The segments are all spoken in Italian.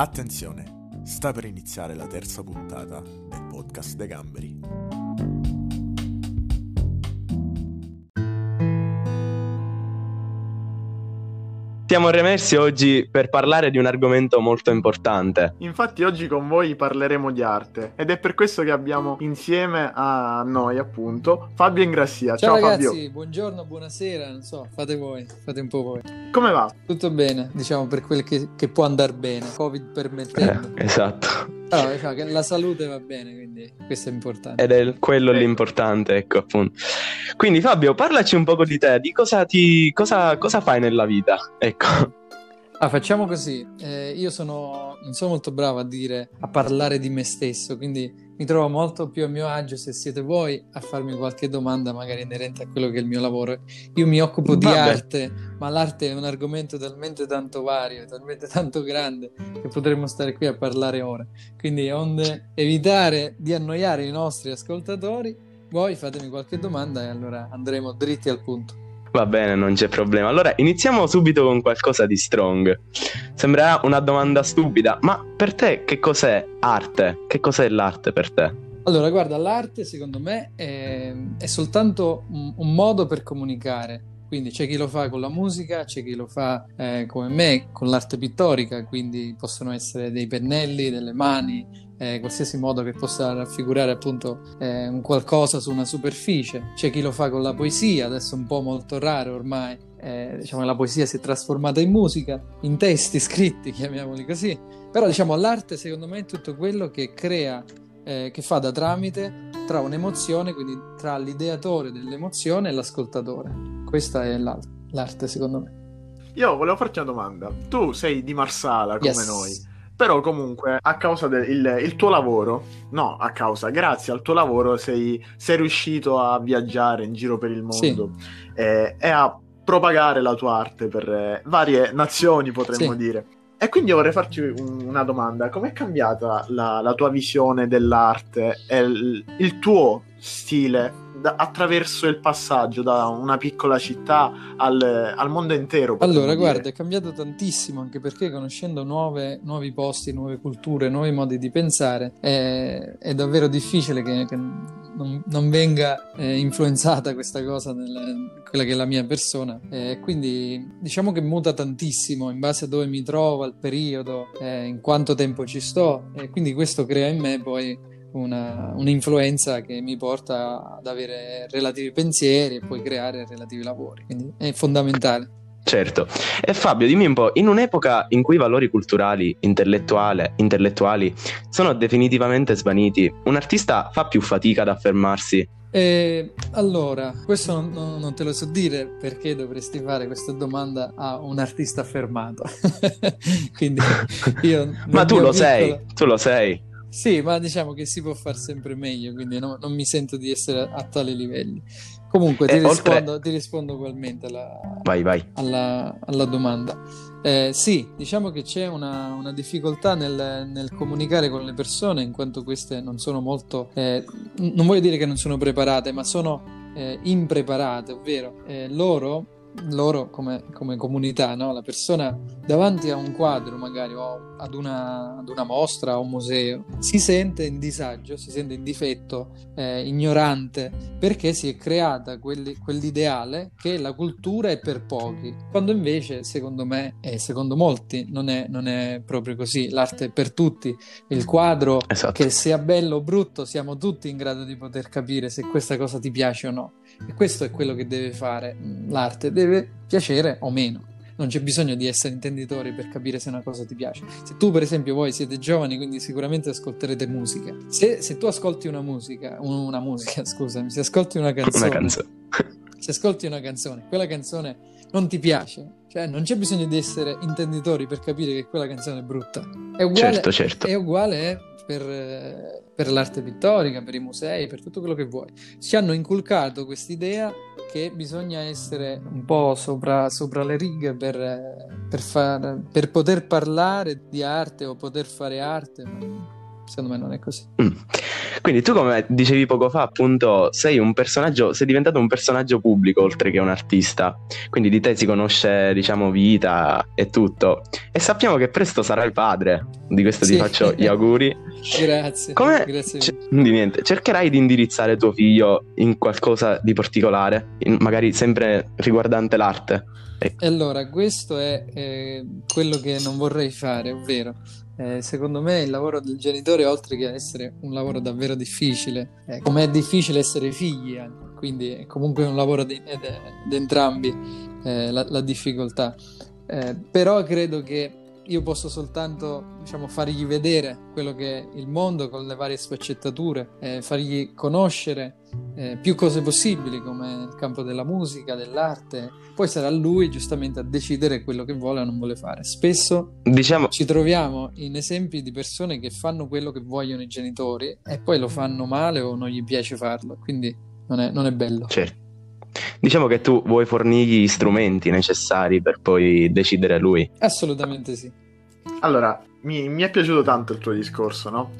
Attenzione, sta per iniziare la terza puntata del podcast De Gamberi. Siamo remessi oggi per parlare di un argomento molto importante. Infatti oggi con voi parleremo di arte ed è per questo che abbiamo insieme a noi appunto Fabio Ingrassia. Ciao, Ciao ragazzi, Fabio. buongiorno, buonasera, non so, fate voi, fate un po' voi. Come va? Tutto bene, diciamo per quel che, che può andare bene, Covid permettendo. Eh, esatto. Allora, diciamo che la salute va bene, quindi questo è importante. Ed è quello Ecco. l'importante, ecco appunto. Quindi Fabio, parlaci un po' di te, di cosa, ti, cosa, cosa fai nella vita, ecco. Ah, facciamo così. Eh, io sono, non sono molto bravo a dire, a parlare di me stesso, quindi mi trovo molto più a mio agio se siete voi a farmi qualche domanda magari inerente a quello che è il mio lavoro. Io mi occupo di Vabbè. arte, ma l'arte è un argomento talmente tanto vario, talmente tanto grande che potremmo stare qui a parlare ore. Quindi, onde evitare di annoiare i nostri ascoltatori, voi fatemi qualche domanda e allora andremo dritti al punto. Va bene, non c'è problema. Allora, iniziamo subito con qualcosa di strong. Sembrerà una domanda stupida, ma per te che cos'è arte? Che cos'è l'arte per te? Allora, guarda, l'arte secondo me è, è soltanto un, un modo per comunicare. Quindi c'è chi lo fa con la musica, c'è chi lo fa eh, come me con l'arte pittorica, quindi possono essere dei pennelli, delle mani, eh, qualsiasi modo che possa raffigurare appunto eh, un qualcosa su una superficie. C'è chi lo fa con la poesia, adesso un po' molto raro ormai. eh, diciamo la poesia si è trasformata in musica, in testi scritti, chiamiamoli così. Però diciamo l'arte secondo me è tutto quello che crea eh, che fa da tramite tra un'emozione, quindi tra l'ideatore dell'emozione e l'ascoltatore. Questa è l'al- l'arte, secondo me. Io volevo farti una domanda. Tu sei di Marsala come Yes. noi. Però comunque a causa del tuo lavoro, no, a causa, grazie al tuo lavoro sei, sei riuscito a viaggiare in giro per il mondo eh, e a propagare la tua arte per eh, varie nazioni, potremmo Sì. dire. E quindi vorrei farti un- una domanda: com'è cambiata la, la tua visione dell'arte e il, il tuo stile da- attraverso il passaggio da una piccola città al, al mondo intero? Allora, dire? guarda, è cambiato tantissimo, anche perché conoscendo nuove- nuovi posti, nuove culture, nuovi modi di pensare, è, è davvero difficile che, che non, non venga eh, influenzata questa cosa nella quella che è la mia persona. Eh, quindi diciamo che muta tantissimo in base a dove mi trovo, al periodo, eh, in quanto tempo ci sto, e quindi questo crea in me poi una- un'influenza che mi porta ad avere relativi pensieri e poi creare relativi lavori. Quindi è fondamentale. Certo. E Fabio, dimmi un po', in un'epoca in cui i valori culturali, intellettuali sono definitivamente svaniti, un artista fa più fatica ad affermarsi? E allora, questo non, non- te lo so dire perché dovresti fare questa domanda a un artista affermato. Quindi io Ma tu lo piccolo- sei, tu lo sei. Sì, ma diciamo che si può fare sempre meglio, quindi no- non mi sento di essere a tali livelli. Comunque ti, E oltre- rispondo, ti rispondo ugualmente alla, Vai, vai. alla, alla domanda. Eh, sì, diciamo che c'è una, una difficoltà nel, nel comunicare con le persone, in quanto queste non sono molto, eh, non voglio dire che non sono preparate, ma sono eh, impreparate, ovvero eh, loro, loro come, come comunità, no? la persona davanti a un quadro magari o ad una, ad una mostra o un museo, si sente in disagio, si sente in difetto, eh, ignorante, perché si è creata quelli- quell'ideale che la cultura è per pochi, quando invece secondo me e secondo molti non è, non è proprio così, l'arte è per tutti, il quadro Esatto. che sia bello o brutto siamo tutti in grado di poter capire se questa cosa ti piace o no e questo è quello che deve fare mm, l'arte, deve piacere o meno. Non c'è bisogno di essere intenditori per capire se una cosa ti piace. Se tu, per esempio, voi siete giovani, quindi sicuramente ascolterete musica. Se, se tu ascolti una musica, una musica, scusami, se ascolti una canzone, Una canzone. se ascolti una canzone, quella canzone non ti piace, cioè non c'è bisogno di essere intenditori per capire che quella canzone è brutta. È uguale, Certo, certo. è uguale per, per l'arte pittorica, per i musei, per tutto quello che vuoi. Ci hanno inculcato quest'idea che bisogna essere un po' sopra, sopra le righe per, per, far- per poter parlare di arte o poter fare arte, secondo me non è così. Mm. Quindi tu, come dicevi poco fa, appunto, sei un personaggio, sei diventato un personaggio pubblico oltre che un artista. Quindi di te si conosce, diciamo, vita e tutto. E sappiamo che presto sarai padre. Di questo sì. ti faccio gli auguri. Grazie. Come Grazie. C- di niente. Cercherai di indirizzare tuo figlio in qualcosa di particolare, in, magari sempre riguardante l'arte. E allora, questo è eh, quello che non vorrei fare, ovvero eh, secondo me il lavoro del genitore, oltre che essere un lavoro davvero difficile, eh, come è difficile essere figli, eh, quindi è comunque un lavoro di, di, di entrambi eh, la, la, difficoltà. Eh, però credo che io posso soltanto diciamo, fargli vedere quello che è il mondo con le varie sfaccettature, eh, fargli conoscere eh, più cose possibili come il campo della musica, dell'arte. Poi sarà lui giustamente a decidere quello che vuole o non vuole fare. Spesso diciamo... ci troviamo in esempi di persone che fanno quello che vogliono i genitori e poi lo fanno male o non gli piace farlo, quindi non è, non è bello. Certo. Diciamo che tu vuoi fornirgli gli strumenti necessari per poi decidere lui. Assolutamente sì. Allora, mi, mi è piaciuto tanto il tuo discorso, no?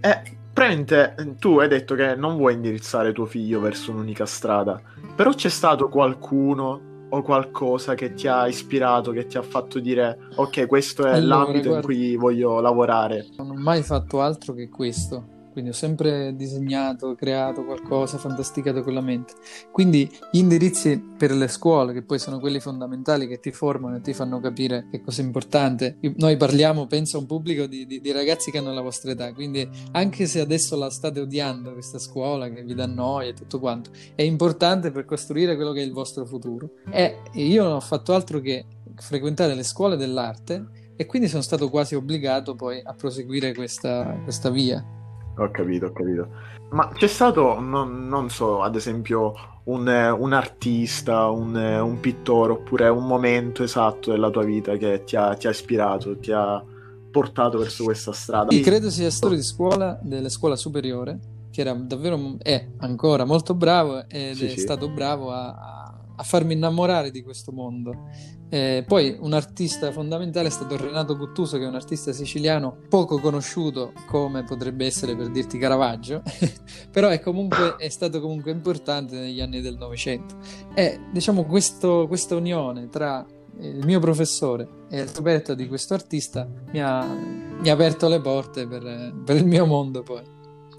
E Praticamente tu hai detto che non vuoi indirizzare tuo figlio verso un'unica strada, però c'è stato qualcuno o qualcosa che ti ha ispirato, che ti ha fatto dire ok, questo è allora, l'ambito guarda, in cui voglio lavorare? Non ho mai fatto altro che questo quindi ho sempre disegnato, creato qualcosa, fantasticato con la mente. Quindi gli indirizzi per le scuole, che poi sono quelli fondamentali che ti formano e ti fanno capire che cosa è importante. Noi parliamo, penso, a un pubblico di, di, di ragazzi che hanno la vostra età, quindi anche se adesso la state odiando questa scuola che vi dà noia e tutto quanto, è importante per costruire quello che è il vostro futuro. E io non ho fatto altro che frequentare le scuole dell'arte e quindi sono stato quasi obbligato poi a proseguire questa, questa via. Ho capito, ho capito. Ma c'è stato, non, non so, ad esempio, un, un artista, un, un, pittore, oppure un momento esatto della tua vita che ti ha, ti ha ispirato, ti ha portato verso questa strada? Sì, credo sia storia di scuola, della scuola superiore, che era davvero, è ancora molto bravo ed sì, è sì. stato bravo a, a farmi innamorare di questo mondo. Eh, poi un artista fondamentale è stato Renato Guttuso, che è un artista siciliano poco conosciuto come potrebbe essere per dirti Caravaggio, però è, comunque, è stato comunque importante negli anni del Novecento. E diciamo questo, questa unione tra il mio professore e la scoperta di questo artista mi ha, mi ha aperto le porte per, per il mio mondo poi.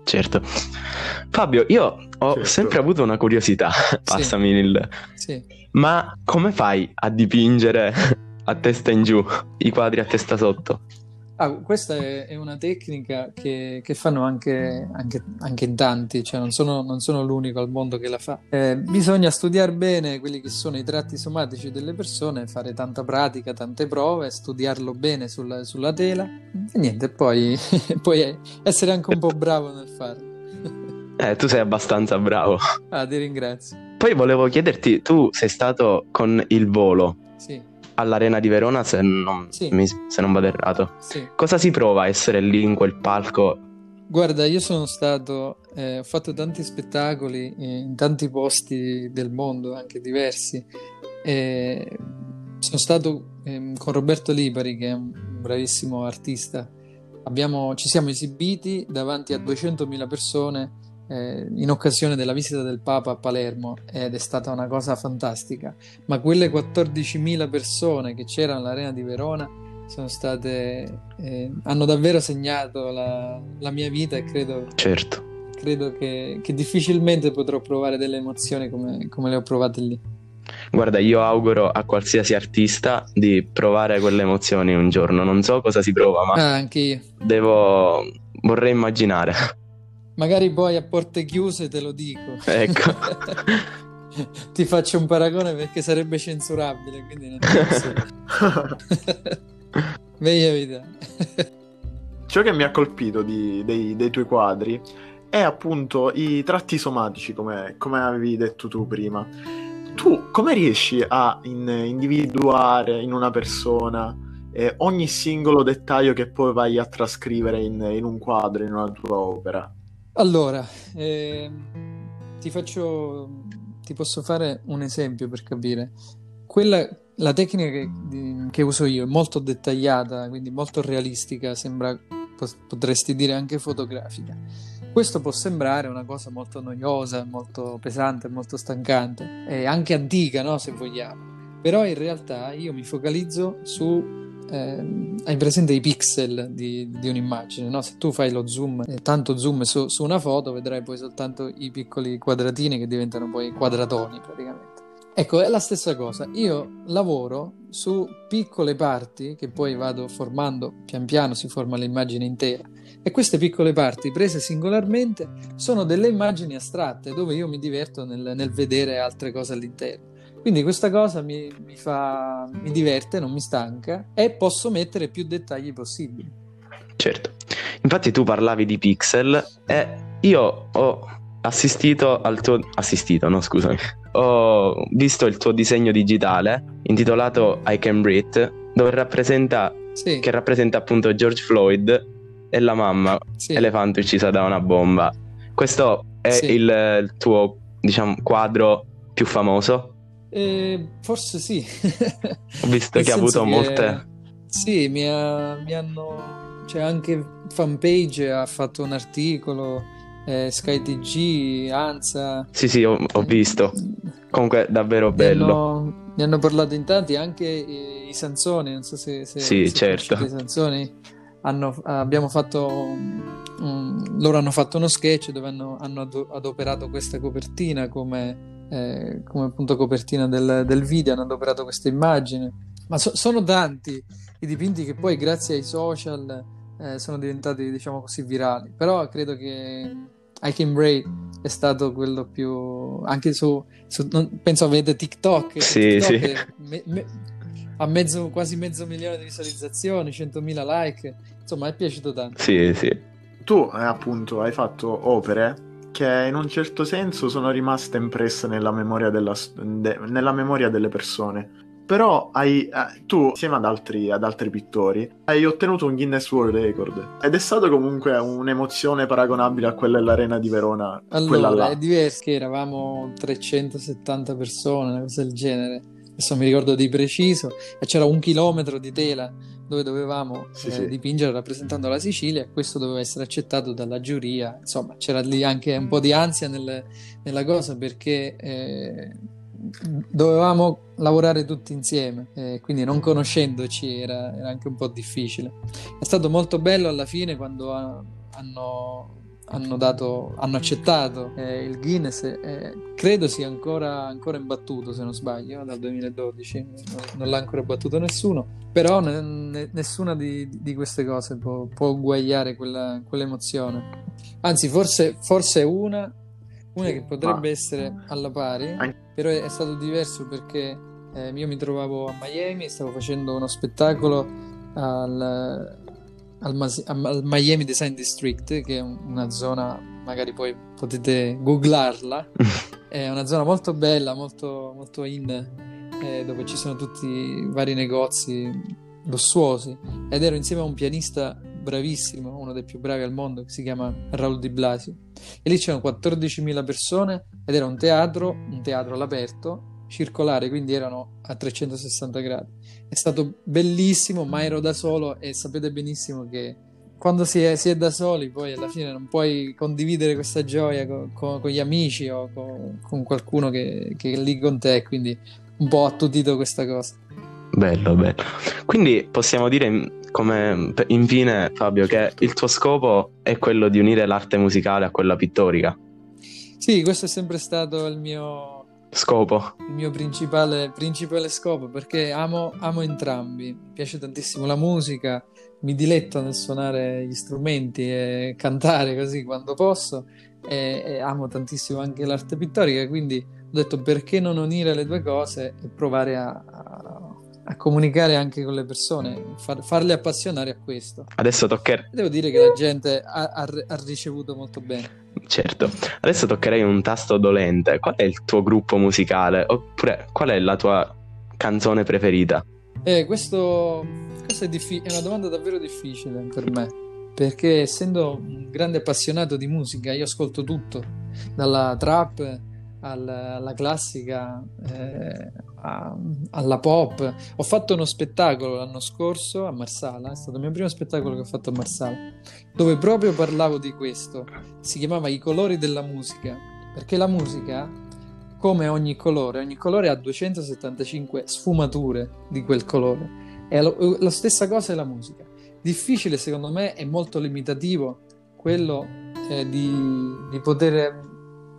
Certo. Fabio, io ho certo. sempre avuto una curiosità, passami sì. il... Sì. Ma come fai a dipingere a testa in giù i quadri a testa sotto? Ah, questa è, una tecnica che, che fanno anche, anche, anche, in tanti, cioè non sono, non sono, l'unico al mondo che la fa. Eh, bisogna studiare bene quelli che sono i tratti somatici delle persone, fare tanta pratica, tante prove, studiarlo bene sulla, sulla tela e niente, poi, poi essere anche un po' bravo nel farlo. Eh, tu sei abbastanza bravo. Ah, ti ringrazio. Poi volevo chiederti, tu sei stato con il volo. Sì all'Arena di Verona, se non, sì. mi, se non vado errato. Sì. Cosa si prova a essere lì in quel palco? Guarda, io sono stato, eh, ho fatto tanti spettacoli in tanti posti del mondo, anche diversi. Eh, sono stato eh, con Roberto Lipari, che è un bravissimo artista. Abbiamo, ci siamo esibiti davanti a 200.000 persone eh, in occasione della visita del Papa a Palermo ed è stata una cosa fantastica, ma quelle 14.000 persone che c'erano all'Arena di Verona sono state, eh, hanno davvero segnato la, la, mia vita e credo, certo. credo che, che, difficilmente potrò provare delle emozioni come, come le ho provate lì. Guarda, io auguro a qualsiasi artista di provare quelle emozioni un giorno. Non so cosa si prova, ma ah, anche io. Devo vorrei immaginare. Magari poi a porte chiuse te lo dico. Ecco. Ti faccio un paragone perché sarebbe censurabile, quindi non posso. Veglia vita. Ciò che mi ha colpito di, dei, dei, tuoi quadri è appunto i tratti somatici, come, come avevi detto tu prima. Tu come riesci a in, individuare in una persona eh, ogni singolo dettaglio che poi vai a trascrivere in, in un quadro, in una tua opera? Allora, eh, ti faccio, ti posso fare un esempio per capire. Quella, la tecnica che, che, uso io è molto dettagliata, quindi molto realistica, sembra, potresti dire anche fotografica. Questo può sembrare una cosa molto noiosa, molto pesante, molto stancante e anche antica, no? se vogliamo. Però in realtà io mi focalizzo su eh, hai presente i pixel di, di un'immagine, no? Se tu fai lo zoom, eh, tanto zoom su, su, una foto, vedrai poi soltanto i piccoli quadratini che diventano poi quadratoni praticamente. Ecco, è la stessa cosa. Io lavoro su piccole parti che poi vado formando, pian piano si forma l'immagine intera. E queste piccole parti prese singolarmente sono delle immagini astratte dove io mi diverto nel, nel vedere altre cose all'interno. Quindi questa cosa mi, mi, fa, mi diverte, non mi stanca e posso mettere più dettagli possibili. Certo, infatti tu parlavi di pixel e io ho assistito al tuo... assistito, no scusami. Ho visto il tuo disegno digitale intitolato I Can Breathe dove rappresenta... Sì. che rappresenta appunto George Floyd e la mamma sì. elefante uccisa da una bomba. Questo è sì. il, il tuo, diciamo, quadro più famoso? Eh, forse sì. Ho visto che ha avuto che, molte. Sì, mi, ha, mi, hanno. Cioè, anche Fanpage ha fatto un articolo, eh, SkyTG, Anza. Sì, sì, ho, ho visto. Comunque, davvero bello. Ne hanno, ne hanno parlato in tanti, anche i, i Sansoni. Non so se. se sì, se certo. I Sansoni. Hanno, abbiamo fatto. Um, loro hanno fatto uno sketch dove hanno, hanno adoperato questa copertina come eh, come appunto copertina del, del, video, hanno adoperato questa immagine. Ma so, sono tanti i dipinti che poi grazie ai social eh, sono diventati, diciamo così, virali. Però credo che I Can Bray è stato quello più... anche su... su non, penso avete TikTok. Sì, TikTok sì. Me, me, ha mezzo, quasi mezzo milione di visualizzazioni, 100.000 like. Insomma, è piaciuto tanto. Sì, sì. Tu, eh, appunto, hai fatto opere che in un certo senso sono rimaste impresse nella memoria, della, de, nella memoria delle persone. Però hai, eh, tu, insieme ad altri, ad altri, pittori, hai ottenuto un Guinness World Record. Ed è stato comunque un'emozione paragonabile a quella dell'Arena di Verona. Allora, è diverso che eravamo 370 persone, una cosa del genere. Adesso mi ricordo di preciso. E c'era un chilometro di tela dove dovevamo sì, eh, sì. dipingere rappresentando la Sicilia e questo doveva essere accettato dalla giuria. Insomma, c'era lì anche un po' di ansia nel, nella cosa perché eh, dovevamo lavorare tutti insieme, eh, quindi non conoscendoci era, era, anche un po' difficile. È stato molto bello alla fine quando ha, hanno hanno, dato, hanno accettato eh, il Guinness, eh, credo sia ancora, ancora, imbattuto se non sbaglio, dal 2012, non, non l'ha ancora battuto nessuno, però ne, ne, nessuna di, di, queste cose può, può uguagliare quella, quell'emozione. Anzi, forse, forse una, una che potrebbe essere alla pari, però è, è stato diverso perché eh, io mi trovavo a Miami, stavo facendo uno spettacolo al al, Mas- al, Miami Design District, che è una zona, magari poi potete googlarla, è una zona molto bella, molto, molto in, eh, dove ci sono tutti i vari negozi lussuosi ed ero insieme a un pianista bravissimo, uno dei più bravi al mondo, che si chiama Raul Di Blasio. E lì c'erano 14.000 persone ed era un teatro, un teatro all'aperto, circolare, quindi erano a 360 gradi. È stato bellissimo, ma ero da solo e sapete benissimo che quando si è, si è da soli poi alla fine non puoi condividere questa gioia con, con, con gli amici o con, con qualcuno che, che, è lì con te, quindi un po' attutito questa cosa. Bello, bello. Quindi possiamo dire come infine Fabio che il tuo scopo è quello di unire l'arte musicale a quella pittorica. Sì, questo è sempre stato il mio scopo. Il mio principale, principale scopo perché amo, amo entrambi. Mi piace tantissimo la musica, mi diletto nel suonare gli strumenti e cantare così quando posso. E, e amo tantissimo anche l'arte pittorica, quindi ho detto perché non unire le due cose e provare a, a, a comunicare anche con le persone, far, farle appassionare a questo. Adesso toccherà. Devo dire che la gente ha, ha, ha ricevuto molto bene. Certo, adesso toccherei un tasto dolente. Qual è il tuo gruppo musicale? Oppure qual è la tua canzone preferita? Eh, questo, questo è, diffi- è una domanda davvero difficile per me. Perché essendo un grande appassionato di musica, io ascolto tutto, dalla trap al, alla classica, eh, a, alla pop. Ho fatto uno spettacolo l'anno scorso a Marsala, è stato il mio primo spettacolo che ho fatto a Marsala, dove proprio parlavo di questo. Si chiamava I colori della musica, perché la musica, come ogni colore, ogni colore ha 275 sfumature di quel colore. E lo, la stessa cosa è la musica. Difficile secondo me è molto limitativo quello eh, di, di poter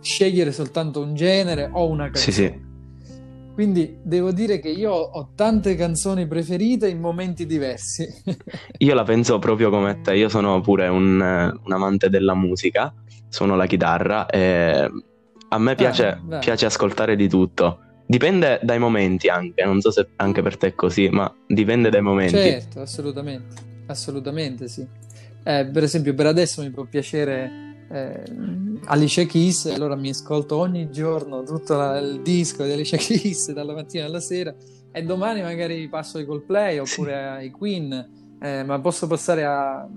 scegliere soltanto un genere o una canzone. Sì, sì. Quindi devo dire che io ho tante canzoni preferite in momenti diversi. io la penso proprio come te, io sono pure un, un amante della musica, suono la chitarra e a me piace, ah, piace ascoltare di tutto. Dipende dai momenti anche, non so se anche per te è così, ma dipende dai momenti. Certo, assolutamente, assolutamente sì. Eh, per esempio per adesso mi può piacere eh, Alicia Keys, allora mi ascolto ogni giorno tutto la, il disco di Alicia Keys dalla mattina alla sera e domani magari passo ai Coldplay oppure sì. ai Queen, eh, ma posso passare a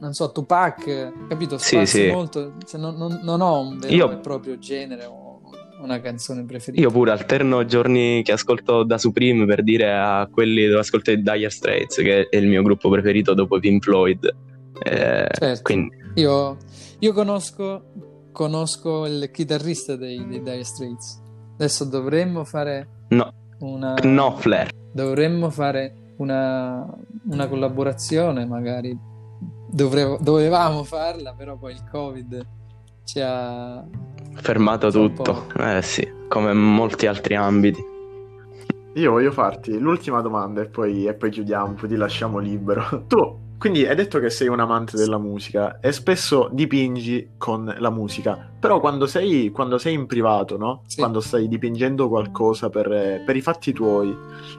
non so, Tupac, capito? Spazio sì, sì. molto, cioè, non, non, non, ho un vero Io... e proprio genere o una canzone preferita. Io pure alterno giorni che ascolto da Supreme per dire a quelli dove ascolto i Dire Straits, che è il mio gruppo preferito dopo Pink Floyd. Eh, certo. quindi... Io io conosco, conosco il chitarrista dei, dei Dire Straits. Adesso dovremmo fare no. una... Knopfler. Dovremmo fare una, una collaborazione magari. Dovrevo, dovevamo farla, però poi il Covid ci ha... Fermato tutto. Eh sì, come in molti altri ambiti. Io voglio farti l'ultima domanda e poi, e poi chiudiamo, poi ti lasciamo libero. Tu quindi hai detto che sei un amante della musica e spesso dipingi con la musica, però quando sei, quando sei in privato, no? Sì. quando stai dipingendo qualcosa per, per i fatti tuoi,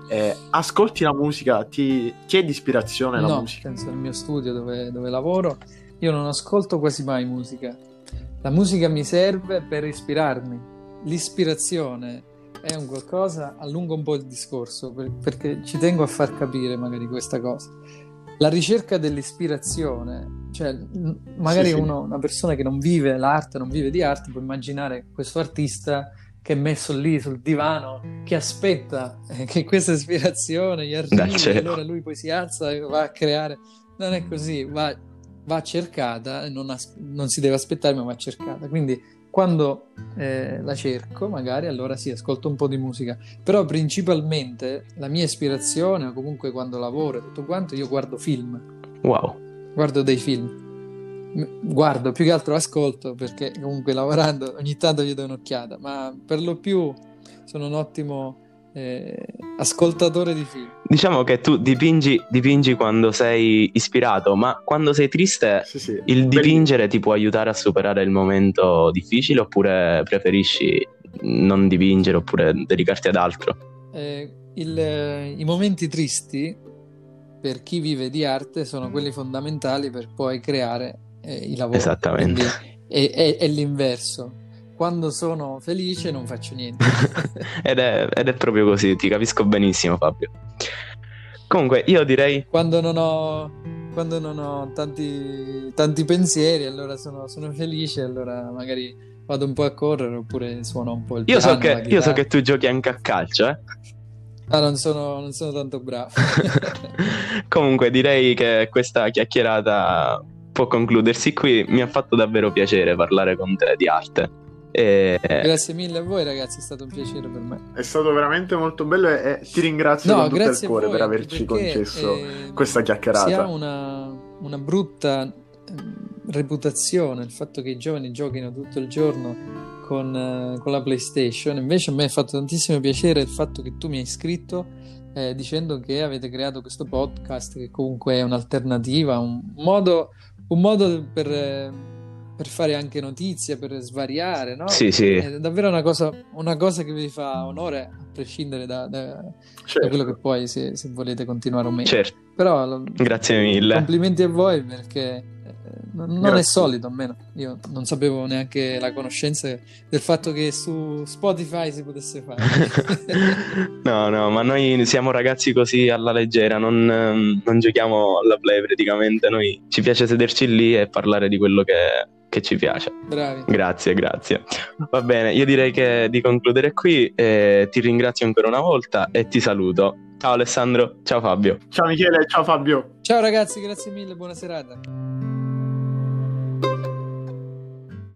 eh, ascolti la musica, ti chiedi ispirazione alla no, musica? penso nel mio studio dove, dove lavoro, io non ascolto quasi mai musica. La musica mi serve per ispirarmi. L'ispirazione è un qualcosa, allungo un po' il discorso per, perché ci tengo a far capire magari questa cosa la ricerca dell'ispirazione, cioè magari sì, uno, una persona che non vive l'arte, non vive di arte, può immaginare questo artista che è messo lì sul divano, che aspetta eh, che questa ispirazione gli arrivi, e allora lui poi si alza e va a creare. Non è così, va, va cercata, non, as- non si deve aspettare, ma va cercata. Quindi quando eh, la cerco, magari allora sì, ascolto un po' di musica, però principalmente la mia ispirazione, o comunque quando lavoro e tutto quanto, io guardo film. Wow. Guardo dei film. Guardo, più che altro ascolto, perché comunque lavorando ogni tanto gli do un'occhiata, ma per lo più sono un ottimo eh, ascoltatore di film. Diciamo che tu dipingi, dipingi, quando sei ispirato, ma quando sei triste sì, sì. il dipingere ti può aiutare a superare il momento difficile oppure preferisci non dipingere oppure dedicarti ad altro? Eh, il, eh, I momenti tristi per chi vive di arte sono quelli fondamentali per poi creare eh, i lavori. Esattamente. Quindi è, è, è l'inverso quando sono felice non faccio niente. ed, è, ed, è, proprio così, ti capisco benissimo Fabio. Comunque io direi... Quando non ho, quando non ho tanti, tanti pensieri, allora sono, sono felice, allora magari vado un po' a correre oppure suono un po' il io piano, so che, Io so che tu giochi anche a calcio, eh? Ah, non sono, non sono tanto bravo. Comunque direi che questa chiacchierata può concludersi qui. Mi ha fatto davvero piacere parlare con te di arte. E... Grazie mille a voi ragazzi, è stato un piacere per me. È stato veramente molto bello e ti ringrazio no, con tutto il cuore per averci concesso eh, questa chiacchierata. Si ha una, una brutta eh, reputazione il fatto che i giovani giochino tutto il giorno con, eh, con, la PlayStation. Invece a me ha fatto tantissimo piacere il fatto che tu mi hai iscritto eh, dicendo che avete creato questo podcast che comunque è un'alternativa, un modo, un modo per eh, per fare anche notizie, per svariare, no? Sì, sì. È davvero una cosa, una cosa che vi fa onore, prescindere da, da, certo. da quello che poi, se, se, volete continuare o meno. Certo. Però, Grazie mille. Complimenti a voi perché eh, non Grazie. è solito almeno. Io non sapevo neanche la conoscenza del fatto che su Spotify si potesse fare. no, no, ma noi siamo ragazzi così alla leggera, non, non giochiamo alla play praticamente. Noi ci piace sederci lì e parlare di quello che che ci piace. Bravi. Grazie, grazie. Va bene, io direi che di concludere qui. Eh, ti ringrazio ancora una volta e ti saluto. Ciao Alessandro, ciao Fabio. Ciao Michele, ciao Fabio. Ciao ragazzi, grazie mille, buona serata.